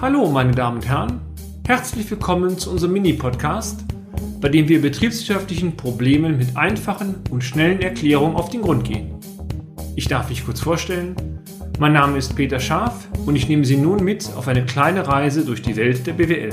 Hallo, meine Damen und Herren. Herzlich willkommen zu unserem Mini-Podcast, bei dem wir betriebswirtschaftlichen Problemen mit einfachen und schnellen Erklärungen auf den Grund gehen. Ich darf mich kurz vorstellen. Mein Name ist Peter Scharf und ich nehme Sie nun mit auf eine kleine Reise durch die Welt der BWL.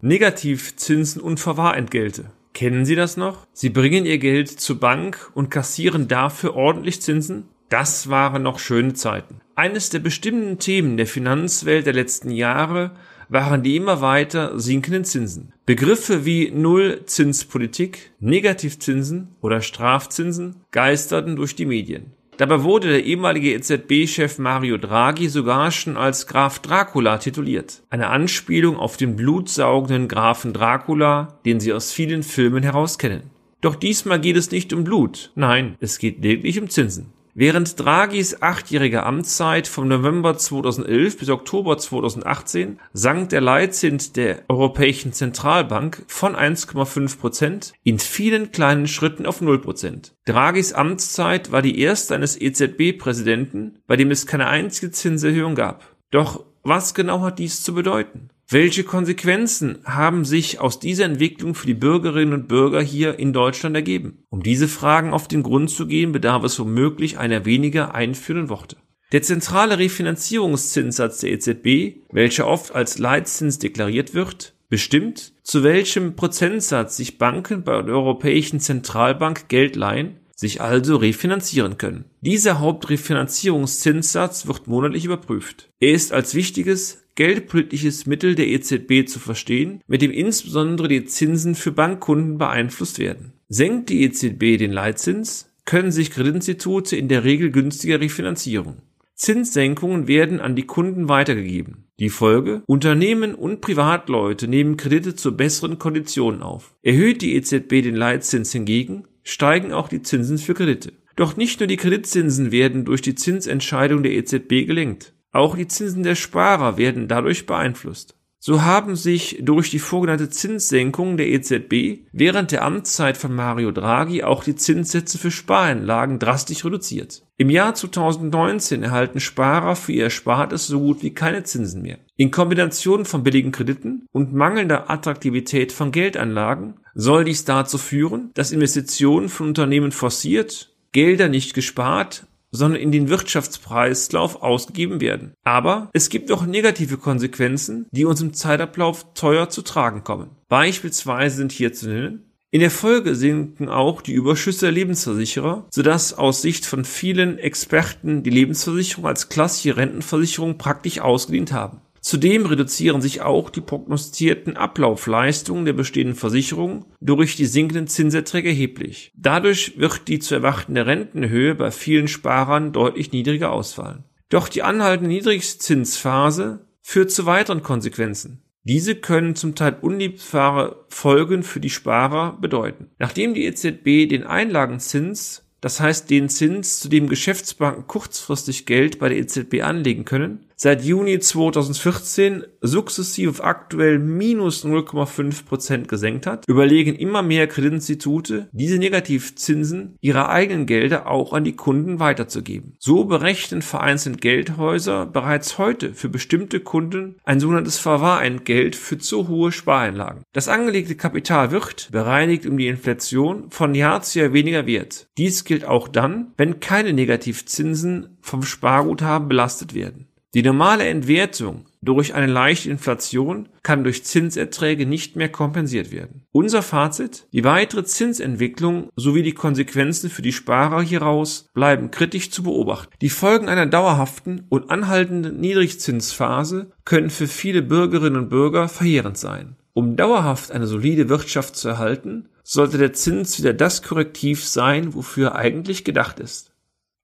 Negativzinsen und Verwahrentgelte. Kennen Sie das noch? Sie bringen Ihr Geld zur Bank und kassieren dafür ordentlich Zinsen? Das waren noch schöne Zeiten. Eines der bestimmenden Themen der Finanzwelt der letzten Jahre waren die immer weiter sinkenden Zinsen. Begriffe wie Nullzinspolitik, Negativzinsen oder Strafzinsen geisterten durch die Medien. Dabei wurde der ehemalige EZB-Chef Mario Draghi sogar schon als Graf Dracula tituliert. Eine Anspielung auf den blutsaugenden Grafen Dracula, den Sie aus vielen Filmen heraus kennen. Doch diesmal geht es nicht um Blut. Nein, es geht lediglich um Zinsen. Während Draghis achtjähriger Amtszeit vom November 2011 bis Oktober 2018 sank der Leitzins der Europäischen Zentralbank von 1,5 Prozent in vielen kleinen Schritten auf 0 Prozent. Draghis Amtszeit war die erste eines EZB-Präsidenten, bei dem es keine einzige Zinserhöhung gab. Doch was genau hat dies zu bedeuten? Welche Konsequenzen haben sich aus dieser Entwicklung für die Bürgerinnen und Bürger hier in Deutschland ergeben? Um diese Fragen auf den Grund zu gehen, bedarf es womöglich einer weniger einführenden Worte. Der zentrale Refinanzierungszinssatz der EZB, welcher oft als Leitzins deklariert wird, bestimmt, zu welchem Prozentsatz sich Banken bei der Europäischen Zentralbank Geld leihen, sich also refinanzieren können. Dieser Hauptrefinanzierungszinssatz wird monatlich überprüft. Er ist als wichtiges geldpolitisches Mittel der EZB zu verstehen, mit dem insbesondere die Zinsen für Bankkunden beeinflusst werden. Senkt die EZB den Leitzins, können sich Kreditinstitute in der Regel günstiger refinanzieren. Zinssenkungen werden an die Kunden weitergegeben. Die Folge? Unternehmen und Privatleute nehmen Kredite zu besseren Konditionen auf. Erhöht die EZB den Leitzins hingegen, steigen auch die Zinsen für Kredite. Doch nicht nur die Kreditzinsen werden durch die Zinsentscheidung der EZB gelenkt. Auch die Zinsen der Sparer werden dadurch beeinflusst. So haben sich durch die vorgenannte Zinssenkung der EZB während der Amtszeit von Mario Draghi auch die Zinssätze für Spareinlagen drastisch reduziert. Im Jahr 2019 erhalten Sparer für ihr Erspartes so gut wie keine Zinsen mehr. In Kombination von billigen Krediten und mangelnder Attraktivität von Geldanlagen soll dies dazu führen, dass Investitionen von Unternehmen forciert, Gelder nicht gespart sondern in den Wirtschaftspreislauf ausgegeben werden. Aber es gibt auch negative Konsequenzen, die uns im Zeitablauf teuer zu tragen kommen. Beispielsweise sind hier zu nennen in der Folge sinken auch die Überschüsse der Lebensversicherer, sodass aus Sicht von vielen Experten die Lebensversicherung als klassische Rentenversicherung praktisch ausgedient haben. Zudem reduzieren sich auch die prognostizierten Ablaufleistungen der bestehenden Versicherungen durch die sinkenden Zinserträge erheblich. Dadurch wird die zu erwartende Rentenhöhe bei vielen Sparern deutlich niedriger ausfallen. Doch die anhaltende Niedrigzinsphase führt zu weiteren Konsequenzen. Diese können zum Teil unliebsame Folgen für die Sparer bedeuten. Nachdem die EZB den Einlagenzins das heißt den Zins, zu dem Geschäftsbanken kurzfristig Geld bei der EZB anlegen können, seit Juni 2014 sukzessive auf aktuell minus 0,5 Prozent gesenkt hat, überlegen immer mehr Kreditinstitute, diese Negativzinsen ihrer eigenen Gelder auch an die Kunden weiterzugeben. So berechnen vereinzelt Geldhäuser bereits heute für bestimmte Kunden ein sogenanntes Verwahrentgelt für zu hohe Spareinlagen. Das angelegte Kapital wird, bereinigt um die Inflation, von Jahr zu Jahr weniger wert. Dies gilt auch dann, wenn keine Negativzinsen vom Sparguthaben belastet werden. Die normale Entwertung durch eine leichte Inflation kann durch Zinserträge nicht mehr kompensiert werden. Unser Fazit, die weitere Zinsentwicklung sowie die Konsequenzen für die Sparer hieraus bleiben kritisch zu beobachten. Die Folgen einer dauerhaften und anhaltenden Niedrigzinsphase können für viele Bürgerinnen und Bürger verheerend sein. Um dauerhaft eine solide Wirtschaft zu erhalten, sollte der Zins wieder das Korrektiv sein, wofür er eigentlich gedacht ist.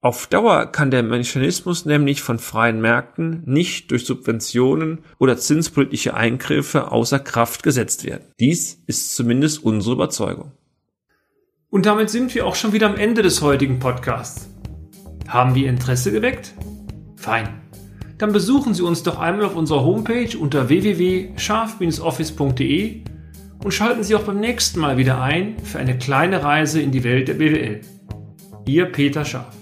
Auf Dauer kann der Mechanismus nämlich von freien Märkten nicht durch Subventionen oder zinspolitische Eingriffe außer Kraft gesetzt werden. Dies ist zumindest unsere Überzeugung. Und damit sind wir auch schon wieder am Ende des heutigen Podcasts. Haben wir Interesse geweckt? Fein. Dann besuchen Sie uns doch einmal auf unserer Homepage unter www.scharf-office.de und schalten Sie auch beim nächsten Mal wieder ein für eine kleine Reise in die Welt der BWL. Ihr Peter Scharf.